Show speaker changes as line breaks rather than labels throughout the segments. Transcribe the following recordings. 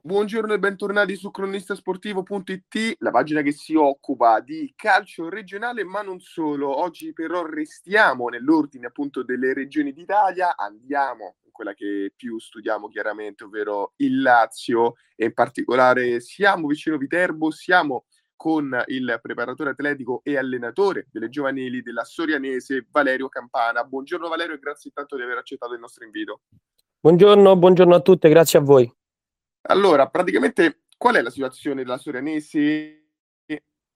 Buongiorno e bentornati su cronistasportivo.it, la pagina che si occupa di calcio regionale, ma non solo. Oggi però restiamo nell'ordine appunto delle regioni d'Italia, andiamo in quella che più studiamo chiaramente, ovvero il Lazio e in particolare siamo vicino Viterbo, siamo con il preparatore atletico e allenatore delle giovanili della Sorianese, Valerio Campana. Buongiorno Valerio e grazie intanto di aver accettato il nostro invito.
Buongiorno, buongiorno a tutte, grazie a voi.
Allora, praticamente qual è la situazione della Sorianese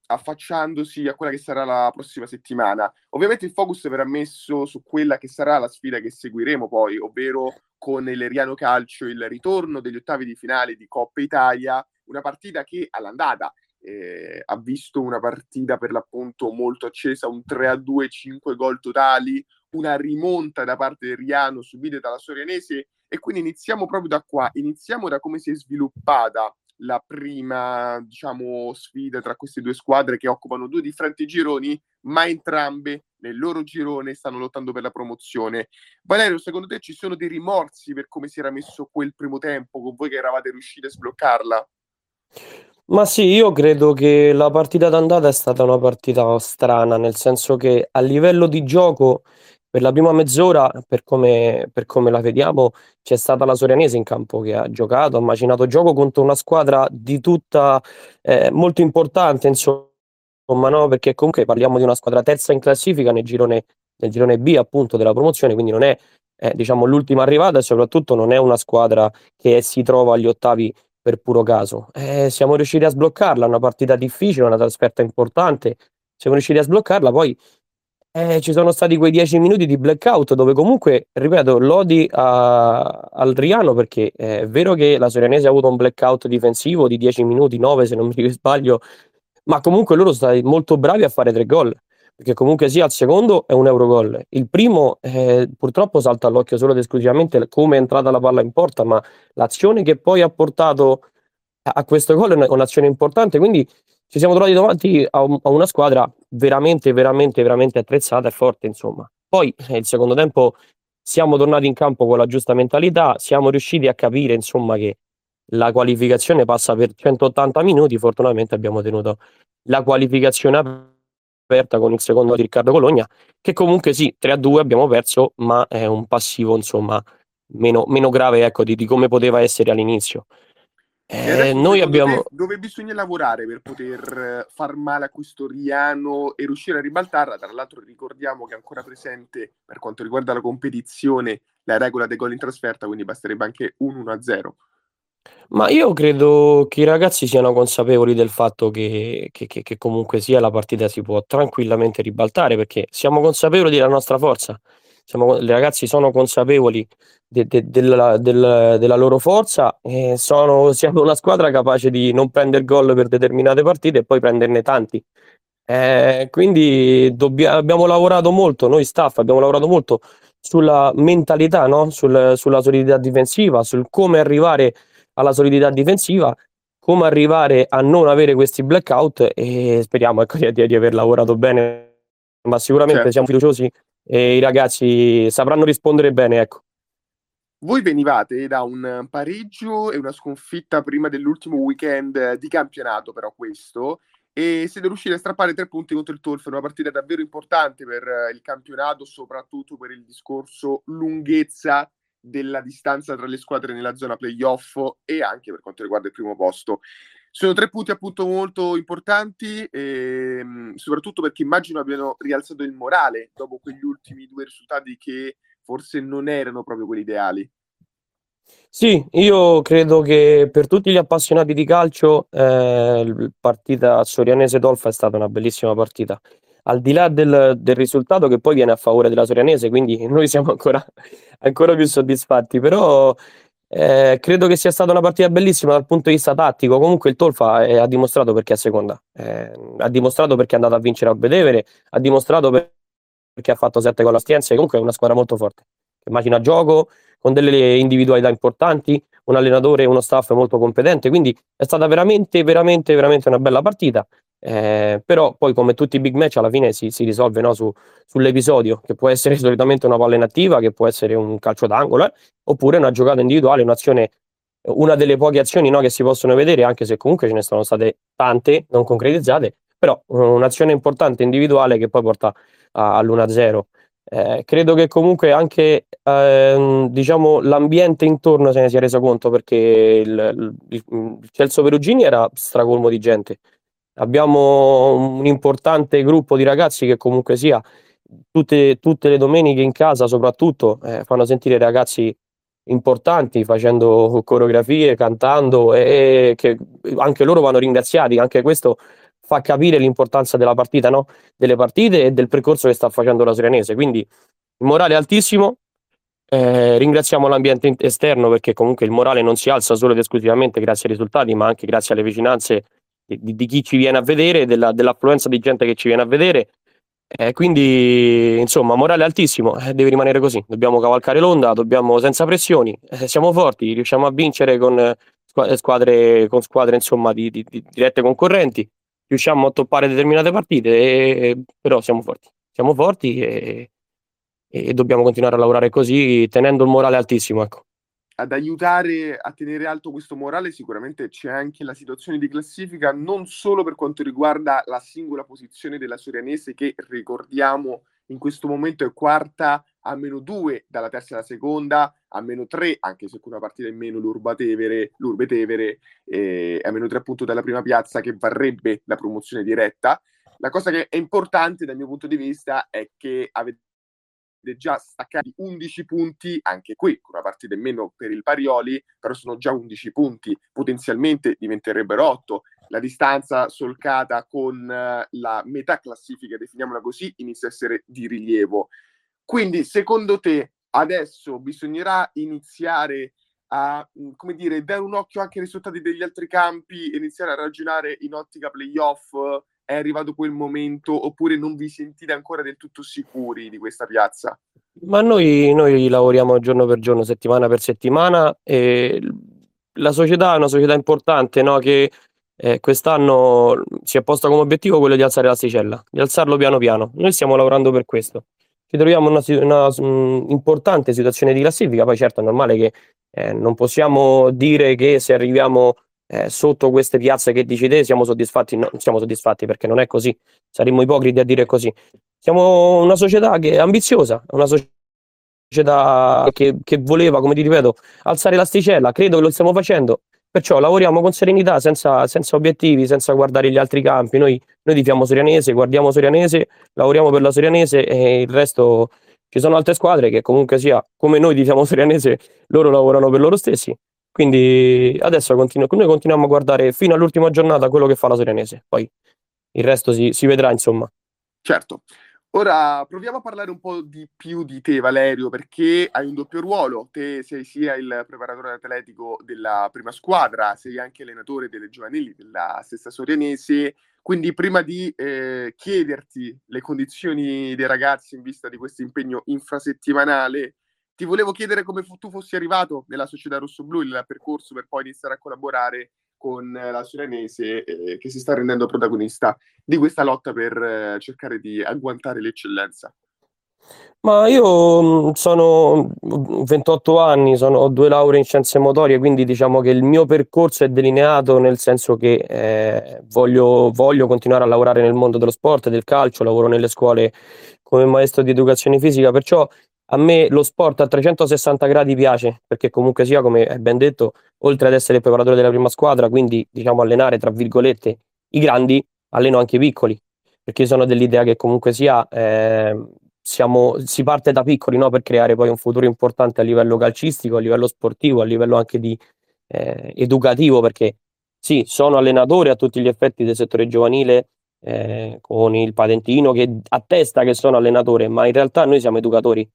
affacciandosi a quella che sarà la prossima settimana? Ovviamente il focus verrà messo su quella che sarà la sfida che seguiremo poi, ovvero con il Riano Calcio il ritorno degli ottavi di finale di Coppa Italia, una partita che all'andata eh, ha visto una partita per l'appunto molto accesa, un 3-2, 5 gol totali, una rimonta da parte del Riano subita dalla Sorianese e quindi iniziamo proprio da qua, iniziamo da come si è sviluppata la prima, diciamo, sfida tra queste due squadre che occupano due differenti gironi, ma entrambe nel loro girone stanno lottando per la promozione. Valerio, secondo te ci sono dei rimorsi per come si era messo quel primo tempo con voi che eravate riusciti a sbloccarla?
Ma sì, io credo che la partita d'andata è stata una partita strana, nel senso che a livello di gioco per la prima mezz'ora, per come, per come la vediamo, c'è stata la Sorianese in campo che ha giocato, ha macinato gioco contro una squadra di tutta eh, molto importante, insomma, no? perché comunque parliamo di una squadra terza in classifica nel girone, nel girone B appunto della promozione, quindi non è eh, diciamo l'ultima arrivata e soprattutto non è una squadra che si trova agli ottavi per puro caso. Eh, siamo riusciti a sbloccarla, una partita difficile, una trasferta importante, siamo riusciti a sbloccarla, poi eh, ci sono stati quei dieci minuti di blackout dove comunque, ripeto, lodi a, al Riano perché è vero che la Sorianese ha avuto un blackout difensivo di 10 minuti, 9 se non mi sbaglio, ma comunque loro sono stati molto bravi a fare tre gol, perché comunque sia il secondo è un Eurogol. Il primo eh, purtroppo salta all'occhio solo ed esclusivamente come è entrata la palla in porta, ma l'azione che poi ha portato a questo gol è un'azione importante, quindi ci siamo trovati davanti a, un, a, una squadra veramente, veramente, veramente attrezzata e forte, insomma. Poi, eh, il secondo tempo, siamo tornati in campo con la giusta mentalità, siamo riusciti a capire, insomma, che la qualificazione passa per 180 minuti, fortunatamente abbiamo tenuto la qualificazione aperta con il secondo di Riccardo Cologna, che comunque sì, 3-2 abbiamo perso, ma è un passivo, insomma, meno, meno grave, ecco, di, di come poteva essere all'inizio.
Eh, noi abbiamo... dove bisogna lavorare per poter far male a questo Riano e riuscire a ribaltarla? Tra l'altro ricordiamo che è ancora presente per quanto riguarda la competizione la regola dei gol in trasferta, quindi basterebbe anche un 1-0.
Ma io credo che i ragazzi siano consapevoli del fatto che, che, che, che comunque sia la partita si può tranquillamente ribaltare perché siamo consapevoli della nostra forza siamo, i ragazzi sono consapevoli de, de, della, del, della, loro forza e sono, siamo una squadra capace di non prendere gol per determinate partite e poi prenderne tanti. Eh, quindi dobbia, abbiamo lavorato molto, noi staff abbiamo lavorato molto sulla mentalità, no? Sul, sulla solidità difensiva, sul come arrivare alla solidità difensiva, come arrivare a non avere questi blackout e speriamo ecco, di, di aver lavorato bene, ma sicuramente certo. siamo fiduciosi e i ragazzi sapranno rispondere bene, ecco.
Voi venivate da un pareggio e una sconfitta prima dell'ultimo weekend di campionato, però questo, e siete riusciti a strappare tre punti contro il Tolf, una partita davvero importante per il campionato, soprattutto per il discorso lunghezza della distanza tra le squadre nella zona playoff e anche per quanto riguarda il primo posto. Sono tre punti appunto molto importanti, ehm, soprattutto perché immagino abbiano rialzato il morale dopo quegli ultimi due risultati che forse non erano proprio quelli ideali.
Sì, io credo che per tutti gli appassionati di calcio eh, la partita Sorianese-Dolfa è stata una bellissima partita. Al di là del, del, risultato che poi viene a favore della Sorianese, quindi noi siamo ancora, ancora più soddisfatti, però eh, credo che sia stata una partita bellissima dal punto di vista tattico. Comunque il Tolfa eh, ha dimostrato perché è seconda, eh, ha dimostrato perché è andato a vincere a Bedevere, ha dimostrato perché ha fatto 7 gol a Stienze. Comunque è una squadra molto forte. Immagina gioco con delle individualità importanti, un allenatore e uno staff molto competente. Quindi è stata veramente, veramente, veramente una bella partita. Eh, però poi come tutti i big match alla fine si, si risolve no, su, sull'episodio che può essere solitamente una palla inattiva che può essere un calcio d'angolo eh, oppure una giocata individuale un'azione una delle poche azioni no, che si possono vedere, anche se comunque ce ne sono state tante non concretizzate, però un'azione importante individuale che poi porta all'1-0. Eh, credo che comunque anche eh, diciamo, l'ambiente intorno se ne sia reso conto perché il, il, il Celso Perugini era stracolmo di gente. Abbiamo un importante gruppo di ragazzi che comunque sia tutte, tutte le domeniche in casa soprattutto eh, fanno sentire ragazzi importanti facendo coreografie, cantando e, e, che anche loro vanno ringraziati, anche questo fa capire l'importanza della partita, no? delle partite e del percorso che sta facendo la Serenese. Quindi il morale è altissimo. Eh, ringraziamo l'ambiente esterno perché comunque il morale non si alza solo ed esclusivamente grazie ai risultati, ma anche grazie alle vicinanze di, di chi ci viene a vedere, della, dell'affluenza di gente che ci viene a vedere. Eh, quindi, insomma, morale altissimo, eh, deve rimanere così. Dobbiamo cavalcare l'onda, dobbiamo senza pressioni, eh, siamo forti, riusciamo a vincere con squadre, con squadre insomma, di, di, di dirette concorrenti riusciamo a toppare determinate partite, e, però siamo forti, siamo forti e, e, dobbiamo continuare a lavorare così tenendo il morale altissimo. Ecco.
Ad aiutare a tenere alto questo morale sicuramente c'è anche la situazione di classifica, non solo per quanto riguarda la singola posizione della Sorianese che ricordiamo in questo momento è quarta a meno 2 dalla terza alla seconda, a meno 3, anche se con una partita in meno l'Urbatevere, l'Urbetevere eh, a meno 3 appunto dalla prima piazza che varrebbe la promozione diretta. La cosa che è importante dal mio punto di vista è che avete già staccati 11 punti, anche qui con una partita in meno per il Parioli, però sono già 11 punti, potenzialmente diventerebbero 8. La distanza solcata con uh, la metà classifica, definiamola così, inizia a essere di rilievo. Quindi, secondo te, adesso bisognerà iniziare a, mm, come dire, dare un occhio anche ai risultati degli altri campi, iniziare a ragionare in ottica playoff? È arrivato quel momento oppure non vi sentite ancora del tutto sicuri di questa piazza?
Ma noi, noi lavoriamo giorno per giorno, settimana per settimana e la società è una società importante no? che eh, quest'anno si è posta come obiettivo quello di alzare l'asticella, di alzarlo piano piano. Noi stiamo lavorando per questo ci troviamo in una, una um, importante situazione di classifica, poi certo è normale che eh, non possiamo dire che se arriviamo eh, sotto queste piazze che dici te siamo soddisfatti, no, non siamo soddisfatti perché non è così, saremmo ipocriti a dire così. Siamo una società che è ambiziosa, una società che, che voleva, come ti ripeto, alzare l'asticella, credo che lo stiamo facendo, Perciò lavoriamo con serenità, senza, senza, obiettivi, senza guardare gli altri campi. Noi, noi tifiamo Sorianese, guardiamo Sorianese, lavoriamo per la Sorianese e il resto ci sono altre squadre che comunque sia come noi tifiamo Sorianese, loro lavorano per loro stessi. Quindi adesso continu- noi continuiamo a guardare fino all'ultima giornata quello che fa la Sorianese. Poi il resto si, si vedrà, insomma.
Certo. Ora proviamo a parlare un po' di più di te, Valerio, perché hai un doppio ruolo. Te sei sia il preparatore atletico della prima squadra, sei anche allenatore delle giovanili della stessa Sorianese. Quindi, prima di eh, chiederti le condizioni dei ragazzi in vista di questo impegno infrasettimanale, ti volevo chiedere come tu fossi arrivato nella società rossoblù, il percorso per poi iniziare a collaborare con la Surenese eh, che si sta rendendo protagonista di questa lotta per eh, cercare di agguantare l'eccellenza.
Ma io mm, sono 28 anni, sono, ho due lauree in scienze motorie, quindi diciamo che il mio percorso è delineato nel senso che eh, voglio, voglio, continuare a lavorare nel mondo dello sport, del calcio, lavoro nelle scuole come maestro di educazione fisica, perciò a me lo sport a 360 gradi piace, perché comunque sia, come hai ben detto, oltre ad essere preparatore della prima squadra, quindi diciamo allenare, tra virgolette, i grandi, alleno anche i piccoli, perché sono dell'idea che comunque sia, eh, siamo, si parte da piccoli no? per creare poi un futuro importante a livello calcistico, a livello sportivo, a livello anche di, eh, educativo, perché sì, sono allenatore a tutti gli effetti del settore giovanile, eh, con il patentino che attesta che sono allenatore, ma in realtà noi siamo educatori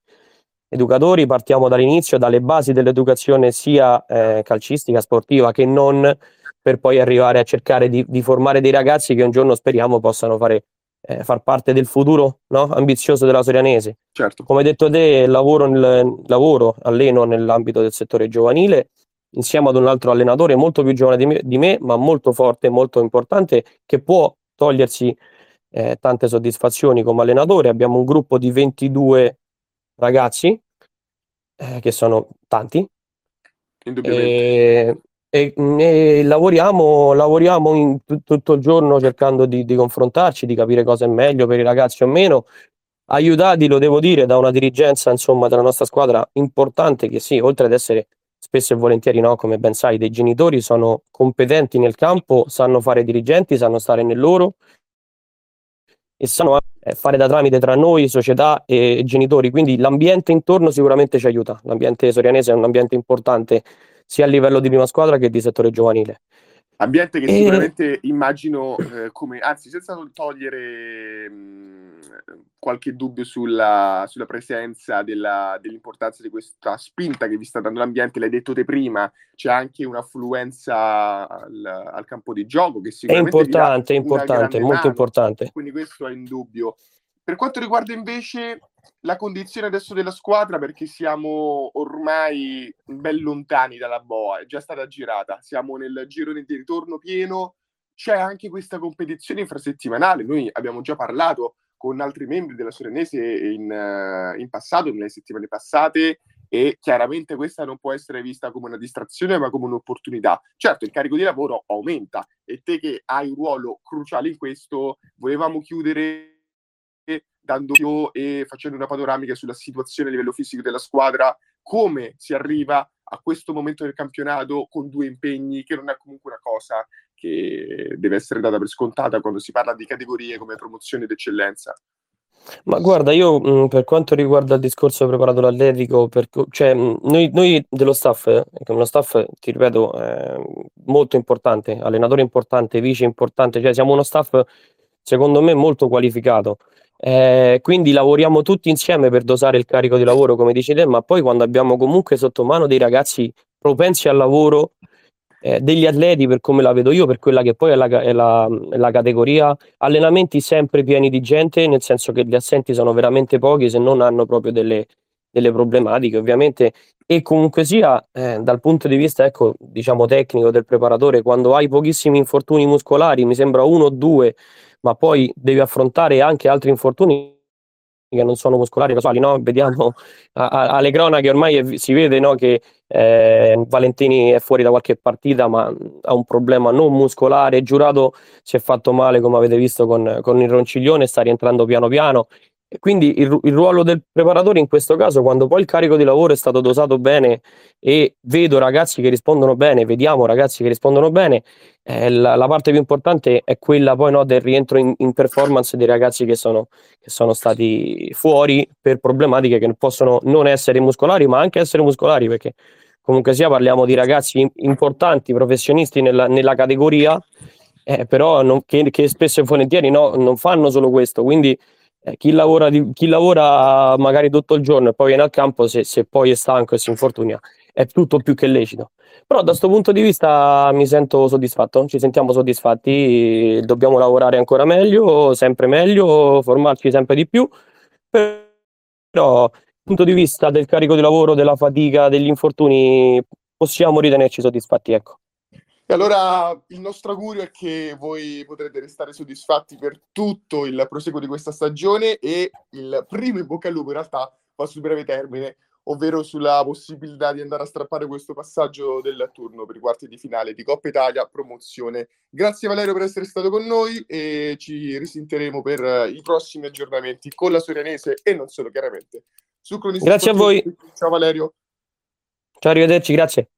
educatori, partiamo dall'inizio, dalle basi dell'educazione sia eh, calcistica, sportiva, che non per poi arrivare a cercare di, di, formare dei ragazzi che un giorno speriamo possano fare, eh, far parte del futuro no? ambizioso della Sorianese.
Certo.
Come detto te, lavoro, nel, lavoro, alleno nell'ambito del settore giovanile, insieme ad un altro allenatore molto più giovane di me, di me ma molto forte, molto importante, che può togliersi eh, tante soddisfazioni come allenatore. Abbiamo un gruppo di 22 ragazzi, eh, che sono tanti, e, e, e lavoriamo, lavoriamo t- tutto il giorno cercando di, di, confrontarci, di capire cosa è meglio per i ragazzi o meno, aiutati, lo devo dire, da una dirigenza insomma, della nostra squadra importante che sì, oltre ad essere spesso e volentieri, no, come ben sai, dei genitori sono competenti nel campo, sanno fare dirigenti, sanno stare nel loro e sanno eh, fare da tramite tra noi, società e genitori, quindi l'ambiente intorno sicuramente ci aiuta. L'ambiente sorianese è un ambiente importante sia a livello di prima squadra che di settore giovanile.
Ambiente che e... sicuramente immagino eh, come, anzi, senza togliere mh, qualche dubbio sulla, sulla presenza della, dell'importanza di questa spinta che vi sta dando l'ambiente, l'hai detto te prima, c'è anche un'affluenza al, al campo di gioco che sicuramente
è importante, è importante, molto mano, importante.
Quindi questo è indubbio. Per quanto riguarda invece la condizione adesso della squadra, perché siamo ormai ben lontani dalla boa, è già stata girata, siamo nel girone di ritorno pieno, c'è anche questa competizione infrasettimanale, noi abbiamo già parlato con altri membri della Sorenese in, uh, in passato, nelle settimane passate, e chiaramente questa non può essere vista come una distrazione ma come un'opportunità. Certo, il carico di lavoro aumenta e te che hai un ruolo cruciale in questo, volevamo chiudere dando e facendo una panoramica sulla situazione a livello fisico della squadra, come si arriva a questo momento del campionato con due impegni, che non è comunque una cosa che deve essere data per scontata quando si parla di categorie come promozione d'eccellenza.
Ma guarda, io mh, per quanto riguarda il discorso preparato l'atletico, per, cioè, mh, noi, noi, dello staff, eh, uno staff, ti ripeto, eh, molto importante, allenatore importante, vice importante, cioè siamo uno staff secondo me molto qualificato. Eh, quindi lavoriamo tutti insieme per dosare il carico di lavoro, come dici te, ma poi quando abbiamo comunque sotto mano dei ragazzi propensi al lavoro, eh, degli atleti per come la vedo io, per quella che poi è la, è, la, è la, categoria, allenamenti sempre pieni di gente, nel senso che gli assenti sono veramente pochi se non hanno proprio delle, delle problematiche, ovviamente. E comunque sia, eh, dal punto di vista, ecco, diciamo tecnico del preparatore, quando hai pochissimi infortuni muscolari, mi sembra uno o due ma poi devi affrontare anche altri infortuni che non sono muscolari casuali, no? Vediamo a, a, alle cronache ormai è, si vede no, che eh, Valentini è fuori da qualche partita, ma ha un problema non muscolare. Giurato si è fatto male, come avete visto con, con il ronciglione, sta rientrando piano piano. Quindi il, il, ruolo del preparatore in questo caso, quando poi il carico di lavoro è stato dosato bene e vedo ragazzi che rispondono bene, vediamo ragazzi che rispondono bene, eh, la, la, parte più importante è quella poi no, del rientro in, in, performance dei ragazzi che sono, che sono stati fuori per problematiche che possono non essere muscolari, ma anche essere muscolari, perché comunque sia parliamo di ragazzi importanti, professionisti nella, nella categoria, eh, però non, che, che, spesso e volentieri no, non fanno solo questo, quindi eh, chi, lavora di, chi, lavora magari tutto il giorno e poi viene al campo, se, se poi è stanco e si infortunia, è tutto più che lecito. Però da questo punto di vista mi sento soddisfatto, ci sentiamo soddisfatti, dobbiamo lavorare ancora meglio, sempre meglio, formarci sempre di più, però dal punto di vista del carico di lavoro, della fatica, degli infortuni, possiamo ritenerci soddisfatti, ecco.
E allora il nostro augurio è che voi potrete restare soddisfatti per tutto il proseguo di questa stagione e il primo in bocca al lupo in realtà va sul breve termine, ovvero sulla possibilità di andare a strappare questo passaggio del turno per i quarti di finale di Coppa Italia promozione. Grazie Valerio per essere stato con noi e ci risentiremo per i prossimi aggiornamenti con la Sorianese e non solo chiaramente.
Su Grazie a voi.
Ciao Valerio.
Ciao, arrivederci, grazie.